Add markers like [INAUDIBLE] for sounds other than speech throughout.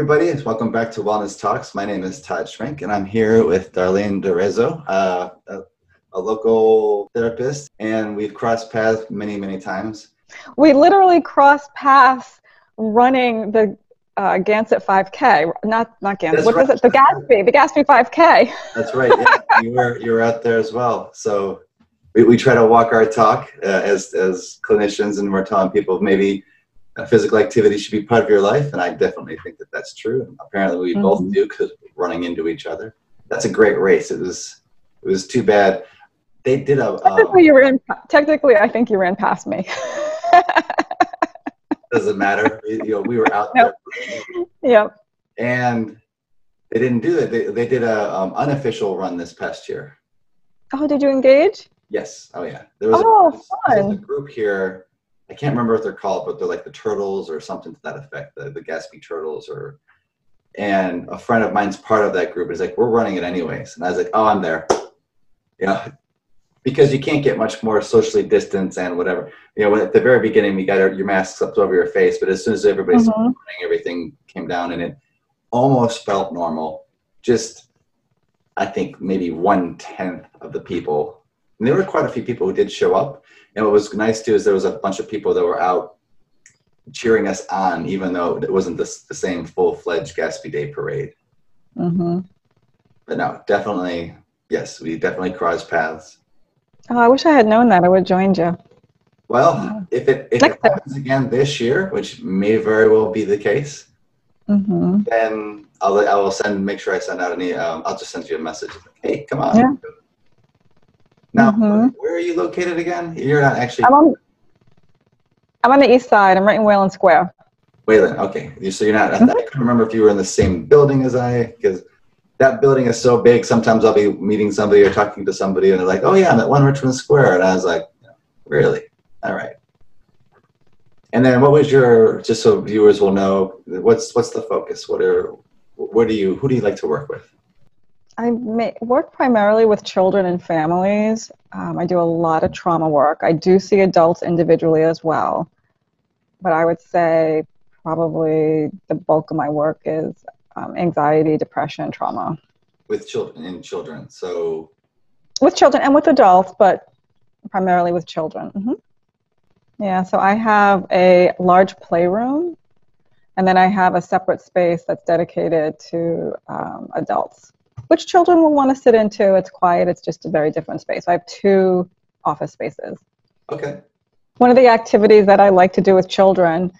everybody. Welcome back to Wellness Talks. My name is Todd Schrenk, and I'm here with Darlene DeRizzo, uh, a, a, local therapist, and we've crossed paths many, many times. We literally crossed paths running the uh, Gansett 5K, not not Gansett. What right. was it? The Gaspee, the Gaspee 5K. That's right. Yeah, you were you were out there as well. So we, we try to walk our talk uh, as as clinicians, and we're telling people maybe physical activity should be part of your life, and I definitely think that that's true. And apparently, we mm-hmm. both do because running into each other. That's a great race. It was it was too bad. They did a. Technically, um, you ran. Technically, I think you ran past me. [LAUGHS] doesn't matter. You know, we were out nope. there. Yep. And they didn't do it. They, they did a um, unofficial run this past year. Oh, did you engage? Yes. Oh, yeah. There was oh, a, fun. a group here I can't remember what they're called, but they're like the turtles or something to that effect, the, the Gaspee turtles or and a friend of mine's part of that group is like, we're running it anyways. And I was like, oh, I'm there. You know, because you can't get much more socially distanced and whatever. You know, at the very beginning, we got your masks up over your face, but as soon as everybody's mm-hmm. running, everything came down and it almost felt normal. Just, I think maybe one tenth of the people, and there were quite a few people who did show up, and what was nice too is there was a bunch of people that were out cheering us on, even though it wasn't the, the same full fledged Gaspee Day parade. Mm-hmm. But no, definitely, yes, we definitely crossed paths. Oh, I wish I had known that. I would have joined you. Well, if it if it happens again this year, which may very well be the case, mm-hmm. then I'll I will send make sure I send out any. Um, I'll just send you a message. Hey, come on. Yeah. Now, mm-hmm. where are you located again? You're not actually. I'm on, I'm on the east side. I'm right in Wayland Square. Wayland, okay. So you're not. Mm-hmm. I can't remember if you were in the same building as I, because that building is so big. Sometimes I'll be meeting somebody or talking to somebody, and they're like, "Oh yeah, I'm at One Richmond Square," and I was like, "Really? All right." And then, what was your? Just so viewers will know, what's what's the focus? What are, what do you? Who do you like to work with? I work primarily with children and families. Um, I do a lot of trauma work. I do see adults individually as well. But I would say probably the bulk of my work is um, anxiety, depression, trauma. With children and children. So. With children and with adults, but primarily with children. Mm-hmm. Yeah, so I have a large playroom, and then I have a separate space that's dedicated to um, adults which children will want to sit into. It's quiet, it's just a very different space. I have two office spaces. Okay. One of the activities that I like to do with children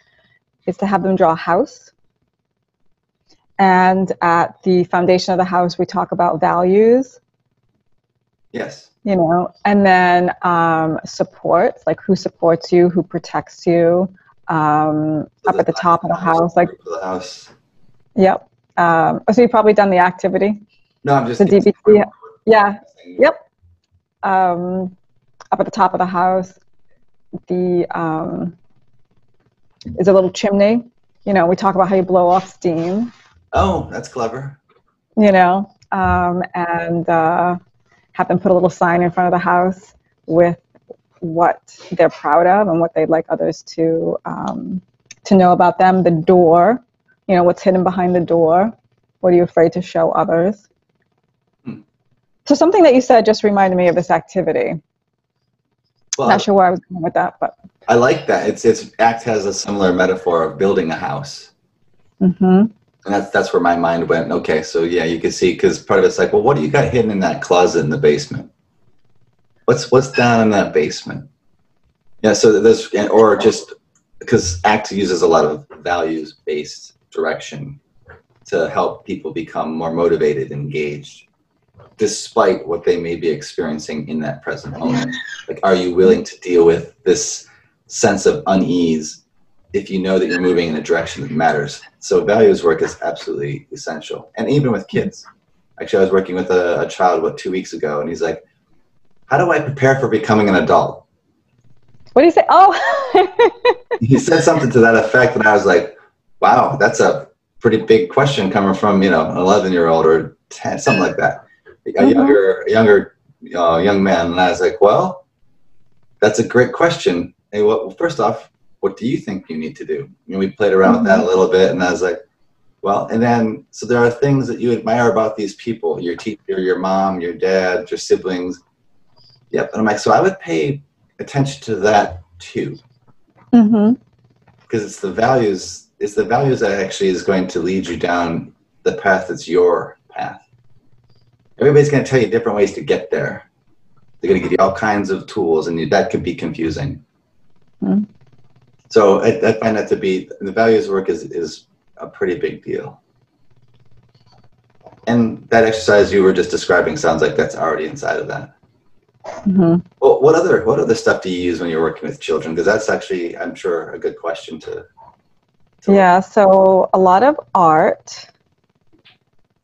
is to have them draw a house. And at the foundation of the house, we talk about values. Yes. You know, and then um, support, like who supports you, who protects you, um, up at the top of the house, like the house. Yep. Um, so you've probably done the activity. No, I'm just the DBT. Yeah. Yep. Um, up at the top of the house, the um, is a little chimney. You know, we talk about how you blow off steam. Oh, that's clever. You know, um, and uh, have them put a little sign in front of the house with what they're proud of and what they'd like others to um, to know about them. The door, you know, what's hidden behind the door. What are you afraid to show others? So something that you said just reminded me of this activity. Well, Not sure where I was going with that, but I like that. It's it's ACT has a similar metaphor of building a house. Mm-hmm. And that's that's where my mind went. Okay, so yeah, you can see because part of it's like, well, what do you got hidden in that closet in the basement? What's what's down in that basement? Yeah, so there's or just because ACT uses a lot of values based direction to help people become more motivated, engaged despite what they may be experiencing in that present moment? Like, are you willing to deal with this sense of unease if you know that you're moving in a direction that matters? So, values work is absolutely essential. And even with kids. Actually, I was working with a, a child, what, two weeks ago, and he's like, How do I prepare for becoming an adult? What do you say? Oh, [LAUGHS] he said something to that effect, and I was like, Wow, that's a pretty big question coming from, you know, an 11 year old or 10, something like that a mm-hmm. younger younger uh, young man, and I was like, well, that's a great question. Hey, well, first off, what do you think you need to do? And we played around mm-hmm. with that a mm-hmm. little bit, and I was like, Well, and then so there are things that you admire about these people, your teacher, your mom, your dad, your siblings. Yep. And I'm like, so I would pay attention to that too. Mm-hmm. Because it's the values, it's the values that actually is going to lead you down the path that's your path. Everybody's going to tell you different ways to get there. They're going to give you all kinds of tools, and you, that could be confusing. Mhm. So I, I find that to be the values work is is a pretty big deal. And that exercise you were just describing sounds like that's already inside of that. Mm-hmm. Well, what other what other stuff do you use when you're working with children? Because that's actually, I'm sure, a good question to. to Yeah, so a lot of art,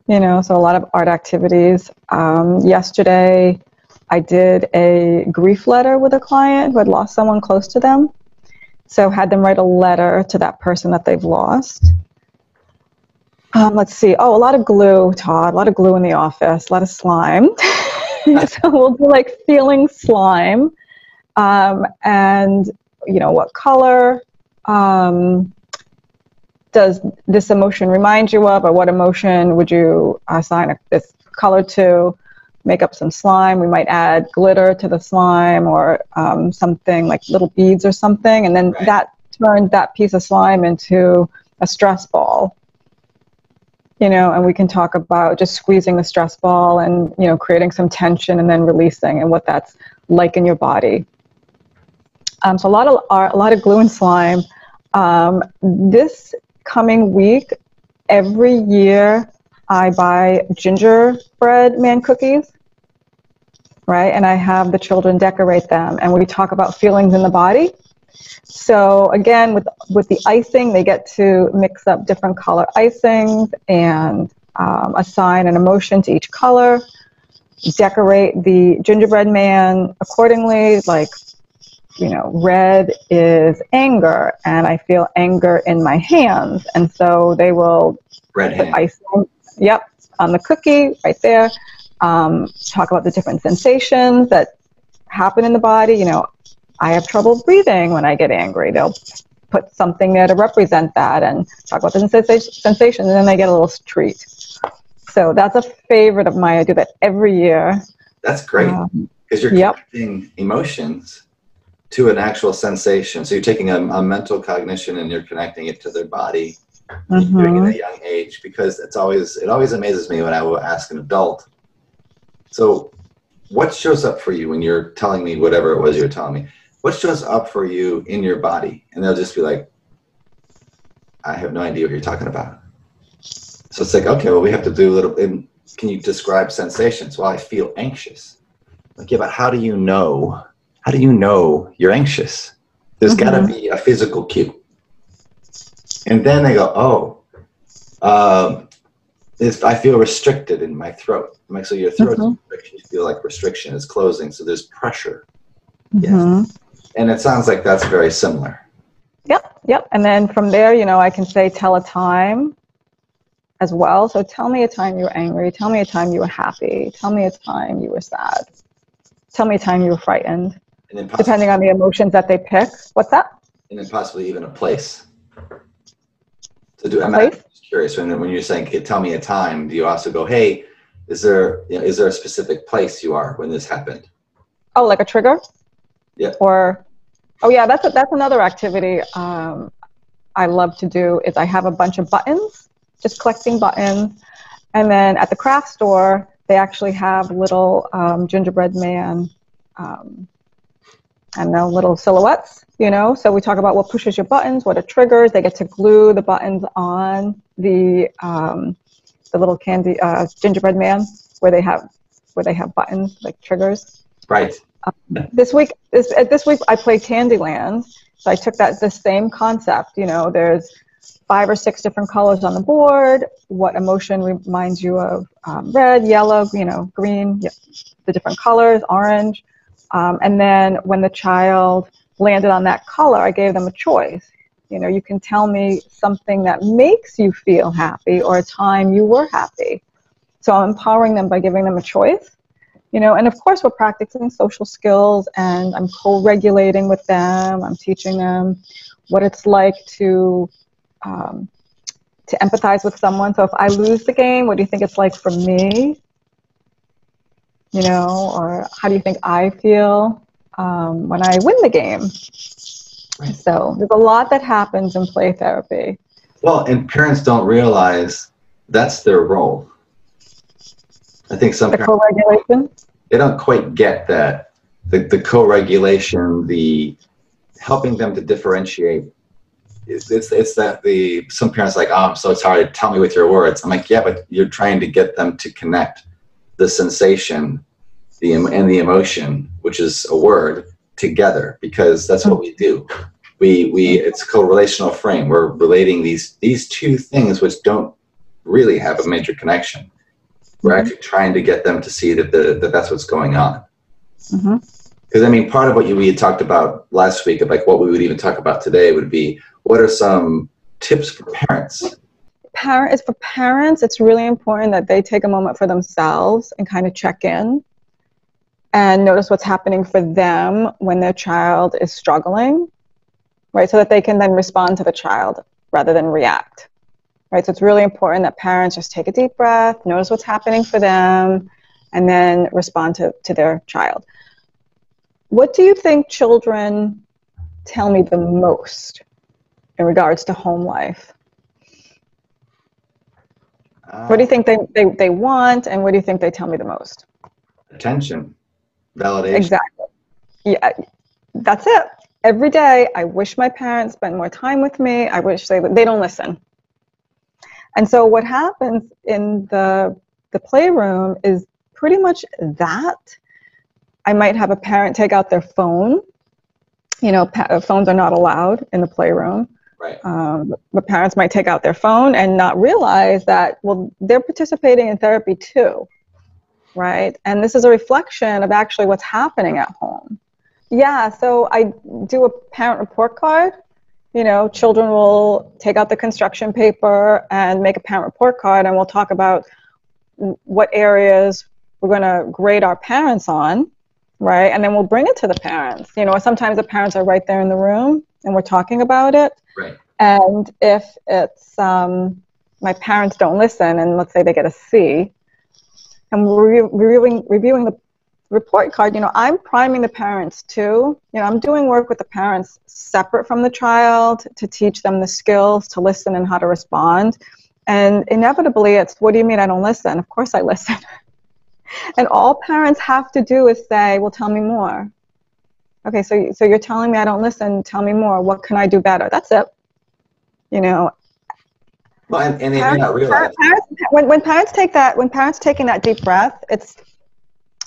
you know, so a lot of art activities. Um, yesterday, I did a grief letter with a client who had lost someone close to them. So had them write a letter to that person that they've lost. Um, let's see. Oh, a lot of glue, Todd. A lot of glue in the office. A lot of slime. [LAUGHS] so we'll do like feeling slime, um, and you know what color. Um, does this emotion remind you of, or what emotion would you assign a, this color to? Make up some slime. We might add glitter to the slime, or um, something like little beads or something, and then Right. that turned that piece of slime into a stress ball. You know, and we can talk about just squeezing the stress ball and you know creating some tension and then releasing, and what that's like in your body. Um, so a lot of a lot of glue and slime. Um, this coming week, every year I buy gingerbread man cookies, right? And I have the children decorate them, and we talk about feelings in the body. So again, with with the icing, they get to mix up different color icings and um, assign an emotion to each color. Decorate the gingerbread man accordingly, like you know, red is anger, and I feel anger in my hands, and so they will red put hand. icing, yep, on the cookie right there. Um, talk about the different sensations that happen in the body. You know, I have trouble breathing when I get angry. They'll put something there to represent that and talk about the sensa- sensations, and then they get a little treat. So that's a favorite of mine. I do that every year. That's great Um, because you're yep. connecting emotions to an actual sensation. So you're taking a, a mental cognition and you're connecting it to their body. you're doing it at a mm-hmm. young age because it's always it always amazes me when I will ask an adult. So, what shows up for you when you're telling me whatever it was you're telling me? What shows up for you in your body? And they'll just be like, I have no idea what you're talking about. So it's like, okay, well, we have to do a little. And can you describe sensations? Well, I feel anxious. Like, yeah, but how do you know? How do you know you're anxious? There's got to be a physical cue. And then they go, oh, um, it's, I feel restricted in my throat. I'm like, so your throat Mhm. you feel like restriction is closing, so there's pressure. Yes. Mhm. And it sounds like that's very similar. Yep, yep. And then from there, you know, I can say tell a time as well. So tell me a time you were angry. Tell me a time you were happy. Tell me a time you were sad. Tell me a time you were frightened, And then, possibly, depending on the emotions that they pick. What's that? and then possibly even a place. To do, I'm place? just curious when, when you're saying, tell me a time, do you also go, hey, is there, you know, is there a specific place you are when this happened? Oh, like a trigger? Yeah. Or, oh yeah, that's a, that's another activity um, I love to do. Is I have a bunch of buttons, just collecting buttons, and then at the craft store they actually have little um, gingerbread man, um, I don't little silhouettes. You know, so we talk about what pushes your buttons, what are triggers. They get to glue the buttons on the um, the little candy uh, gingerbread man where they have where they have buttons like triggers Right. this week this uh, this week I played Candyland. So I took that the same concept. You know, there's five or six different colors on the board. What emotion reminds you of um, red, yellow, you know, green, yeah, the different colors, orange, um, and then when the child landed on that color, I gave them a choice. You know, you can tell me something that makes you feel happy or a time you were happy. So I'm empowering them by giving them a choice you know and of course we're practicing social skills and i'm co-regulating with them i'm teaching them what it's like to um, to empathize with someone. So if I lose the game, what do you think it's like for me? You know, or how do you think I feel um, when I win the game? So there's a lot that happens in play therapy. Well, and parents don't realize that's their role. I think some The parents, co-regulation. they don't quite get that the, the co-regulation, the helping them to differentiate. It's, it's, it's that the some parents are like, oh, I'm so sorry. Tell me with your words. I'm like, yeah, but you're trying to get them to connect the sensation, the and the emotion, which is a word, together because that's what we do. We we it's a co-relational frame. We're relating these these two things which don't really have a major connection. We're Mhm. actually trying to get them to see that the that that's what's going on. hmm Because I mean, part of what you, we had talked about last week, of like what we would even talk about today, would be what are some tips for parents? Parent is for parents. It's really important that they take a moment for themselves and kind of check in and notice what's happening for them when their child is struggling, right? So that they can then respond to the child rather than react, right? So it's really important that parents just take a deep breath, notice what's happening for them, and then respond to, to their child. What do you think children tell me the most in regards to home life? What do you uh, think they, they, they want, and what do you think they tell me the most? Attention, validation. Exactly. Yeah, that's it. Every day, I wish my parents spent more time with me. I wish they they don't listen. And so, what happens in the the playroom is pretty much that. I might have a parent take out their phone. You know, pa- phones are not allowed in the playroom. Right. Um, but parents might take out their phone and not realize that, well, they're participating in therapy too, right? And this is a reflection of actually what's happening at home. Yeah, so I do a parent report card. You know, children will take out the construction paper and make a parent report card, and we'll talk about what areas we're going to grade our parents on, right? And then we'll bring it to the parents. You know, sometimes the parents are right there in the room and we're talking about it. Right. And if it's um, my parents don't listen, and let's say they get a C, and reviewing reviewing the report card, you know, I'm priming the parents too. You know, I'm doing work with the parents separate from the child to teach them the skills to listen and how to respond. And inevitably, it's what do you mean I don't listen? Of course I [LAUGHS] listen. and all parents have to do is say, well, tell me more. Okay, so so you're telling me I don't listen. Tell me more. What can I do better? That's it. You know, Well, and, and may not realize. parents, when, when parents take that when parents taking that deep breath it's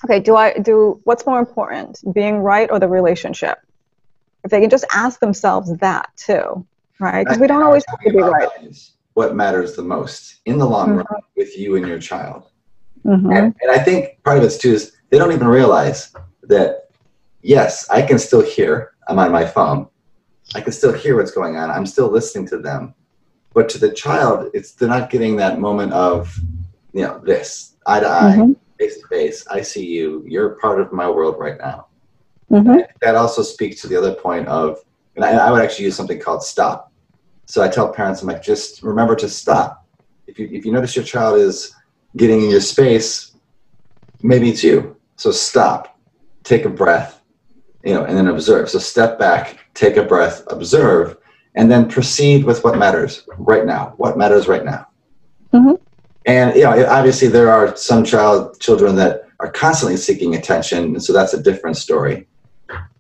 okay do i do what's more important being right or the relationship if they can just ask themselves that too right because we don't always have to be right What matters the most in the long run with you and your child? hmm And, and I think part of it too is they don't even realize that, yes, I can still hear. I'm on my phone. I can still hear what's going on. I'm still listening to them. But to the child, it's they're not getting that moment of, you know, this eye to eye, Mhm. face to face. I see you. You're part of my world right now. hmm That also speaks to the other point of, and I, I would actually use something called stop. So I tell parents, I'm like, just remember to stop. If you if you notice your child is getting in your space, maybe it's you. So stop, take a breath, you know, and then observe. So step back, take a breath, observe, and then proceed with what matters right now. What matters right now. Mhm. And you know, obviously there are some child children that are constantly seeking attention, and so that's a different story.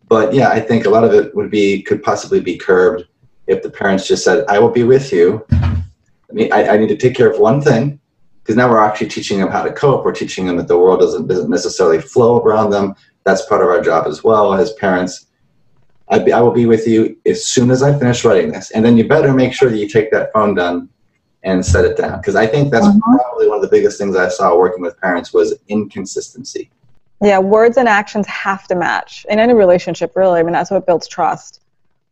But yeah, I think a lot of it would be could possibly be curbed if the parents just said, "I will be with you." I mean, I, I need to take care of one thing because now we're actually teaching them how to cope. We're teaching them that the world doesn't doesn't necessarily flow around them. That's part of our job as well as parents. I, be, I will be with you as soon as I finish writing this, and then you better make sure that you take that phone down and set it down. Because I think that's Mhm. probably one of the biggest things I saw working with parents was inconsistency. yeah words and actions have to match in any relationship really. I mean that's what builds trust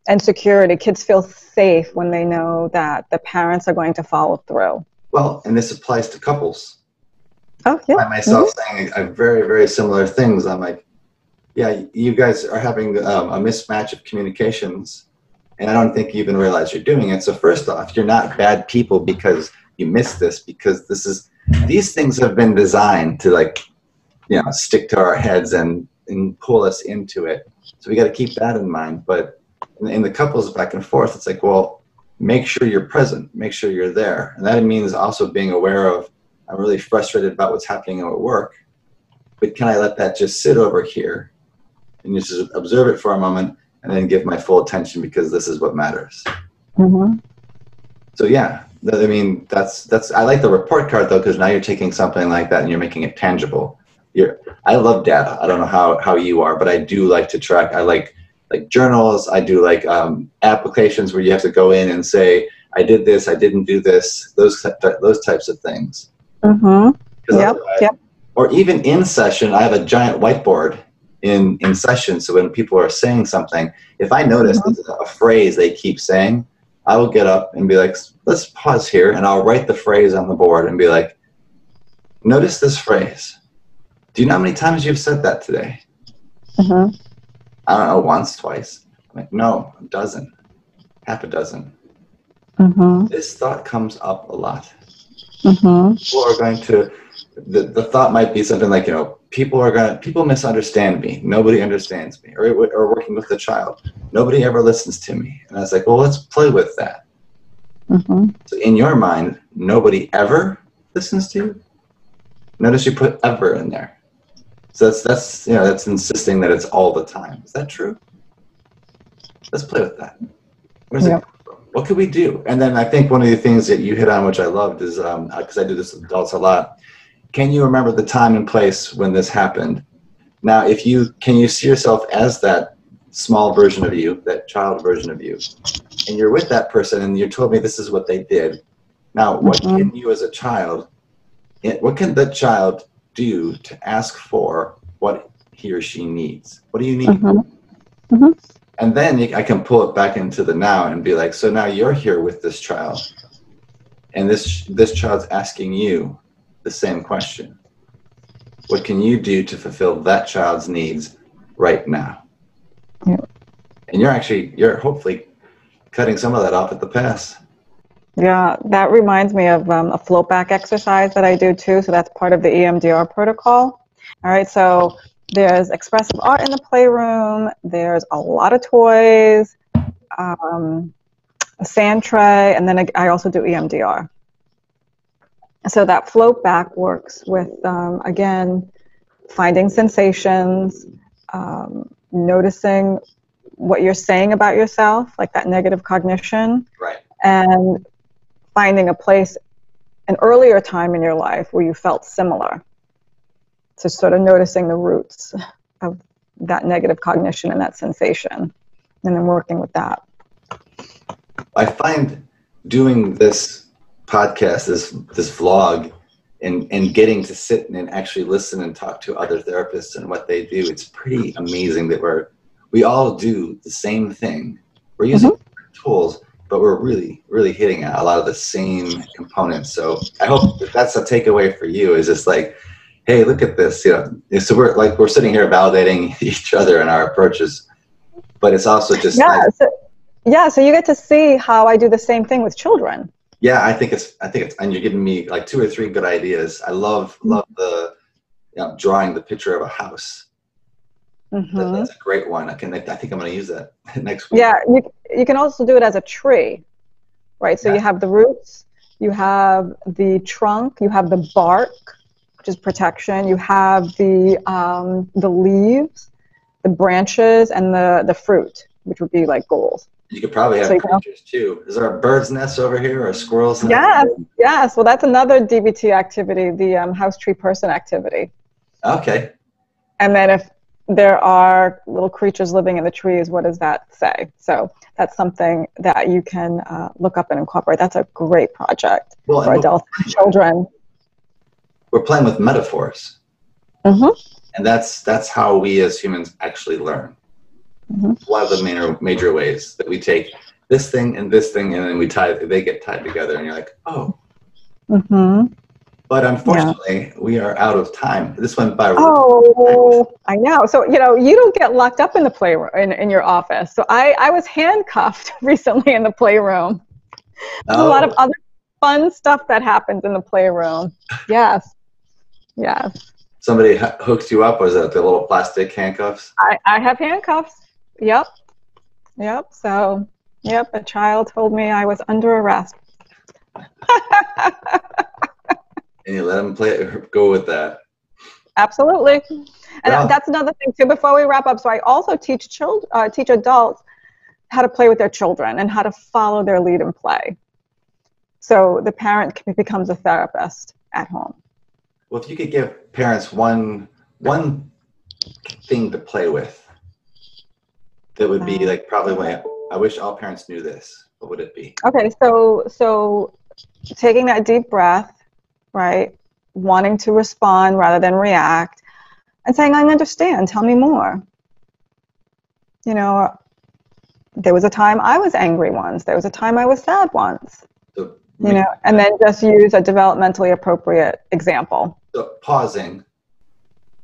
and security. Kids feel safe when they know that the parents are going to follow through. Well, and this applies to couples. oh yeah. By myself saying a very very similar things. I'm like yeah you guys are having um, a mismatch of communications And I don't think you even realize you're doing it. So first off, you're not bad people because you missed this because this is these things have been designed to like you know stick to our heads and and pull us into it. So we got to keep that in mind. But in, in the couples back and forth, it's like, well, make sure you're present, make sure you're there, and that means also being aware of. I'm really frustrated about what's happening at work, but can I let that just sit over here and you just observe it for a moment and then give my full attention because this is what matters. Mm-hmm. So yeah, I mean that's that's I like the report card though because now you're taking something like that and you're making it tangible. You're, I love data. I don't know how how you are, but I do like to track. I like like journals. I do like um, applications where you have to go in and say I did this, I didn't do this. Those those types of things. Mm-hmm. Yep. Yep. Or even in session, I have a giant whiteboard in in session. So when people are saying something, if I notice mm-hmm. a phrase they keep saying, I will get up and be like, let's pause here, and I'll write the phrase on the board and be like, notice this phrase. Do you know how many times you've said that today? Mm-hmm. I don't know, once, twice. I'm like, no, a dozen, half a dozen. Mm-hmm. This thought comes up a lot. Mm-hmm. People are going to, the, the thought might be something like, you know, people are going to, people misunderstand me. Nobody understands me. Or, or working with the child. Nobody ever listens to me. And I was like, well, let's play with that. Mm-hmm. So in your mind, nobody ever listens to you. Notice you put ever in there. So that's that's you know that's insisting that it's all the time. Is that true? Let's play with that. Where's yep. What could we do? And then I think one of the things that you hit on, which I loved, is because um, I do this with adults a lot. Can you remember the time and place when this happened? Now, if you can, you see yourself as that small version of you, that child version of you, and you're with that person, and you told me this is what they did. Now, what mm-hmm. can you as a child, what can that child do to ask for what he or she needs? What do you need? Mm-hmm. Mm-hmm. And then I can pull it back into the now and be like, so now you're here with this child, and this this child's asking you the same question. What can you do to fulfill that child's needs right now? Yeah. And you're actually you're hopefully cutting some of that off at the pass. Yeah, that reminds me of um, a float back exercise that I do too. So that's part of the EMDR protocol. All right, so there's expressive art in the playroom. There's a lot of toys, um, a sand tray, and then I also do EMDR. So that float back works with, um, again, finding sensations, um, noticing what you're saying about yourself, like that negative cognition. Right. And finding a place, an earlier time in your life where you felt similar. So sort of noticing the roots of that negative cognition and that sensation, and then working with that. I find doing this podcast, this this vlog, and and getting to sit and actually listen and talk to other therapists and what they do, it's pretty amazing that we're we all do the same thing. We're using mm-hmm. tools, but we're really, really hitting a lot of the same components. So I hope that that's a takeaway for you is just like, hey, look at this. You know, so we're like we're sitting here validating [LAUGHS] each other and our approaches, but it's also just yeah. Like, so, yeah, so you get to see how I do the same thing with children. Yeah, I think it's I think it's and you're giving me like two or three good ideas. I love mm-hmm. love the you know, drawing the picture of a house Mm-hmm. That, that's a great one. I can. I think I'm going to use that [LAUGHS] next week. Yeah, you you can also do it as a tree, right? So yeah. you have the roots, you have the trunk, you have the bark, which is protection. You have the um, the leaves, the branches, and the the fruit, which would be like goals. You could probably have so creatures too. Is there a bird's nest over here or a squirrel's nest? Yes, yes. Well, that's another DBT activity, the um, house tree person activity. Okay. And then if there are little creatures living in the trees. What does that say? So that's something that you can uh, look up and incorporate. That's a great project well, for adults and children. We're playing with metaphors, mm-hmm. and that's that's how we as humans actually learn. Mm-hmm. One of the major major ways that we take this thing and this thing, and then we tie they get tied together, and you're like, oh. Mm-hmm. But unfortunately, we are out of time. This went by. Oh, I know. So, you know, you don't get locked up in the playroom, in, in your office. So I, I was handcuffed [LAUGHS] recently in the playroom. There's a lot of Oh, other fun stuff that happens in the playroom. Yes. Yes. Somebody h- hooked you up. Was it the little plastic handcuffs? I, I have handcuffs. Yep. Yep. So, yep, a child told me I was under arrest. [LAUGHS] And you let them play. Go with that. Absolutely. And Well- that's another thing too. Before we wrap up, so I also teach children uh, teach adults how to play with their children and how to follow their lead in play. So the parent becomes a therapist at home. Well, if you could give parents one one thing to play with, that would be like probably when I wish all parents knew this. What would it be? Okay, so so taking that deep breath, right? Wanting to respond rather than react, and saying, "I understand. Tell me more." You know, there was a time I was angry once. There was a time I was sad once. So, You know, and then just use a developmentally appropriate example. so pausing,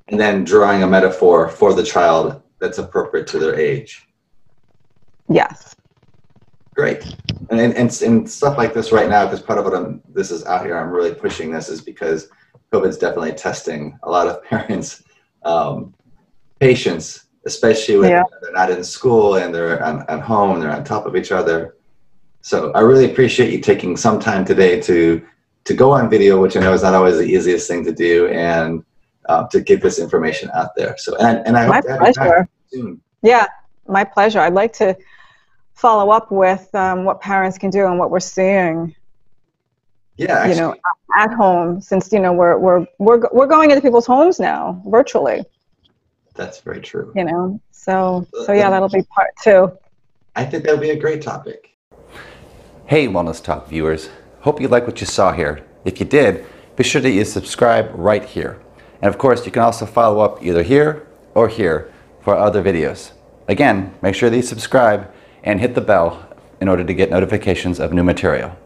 and then drawing a metaphor for the child that's appropriate to their age. Yes. Great. And, and, and, and stuff like this right now, because part of what I'm, this is out here, I'm really pushing this is because COVID's definitely testing a lot of [LAUGHS] parents' um, patience, especially when Yeah. they're not in school and they're on, at home, they're on top of each other. So I really appreciate you taking some time today to to go on video, which I know is not always the easiest thing to do, and uh, to get this information out there. So and, and I My hope to have you back pleasure. soon. Yeah, my pleasure. I'd like to follow up with um, what parents can do and what we're seeing, Yeah, actually, you know, at home since, you know, we're, we're, we're, we're going into people's homes now virtually, that's very true. you know. So, so yeah, that'll be part two. I think that'll be a great topic. Hey, Wellness Talk viewers. Hope you like what you saw here. If you did, be sure that you subscribe right here. And of course, you can also follow up either here or here for other videos. Again, make sure that you subscribe and hit the bell in order to get notifications of new material.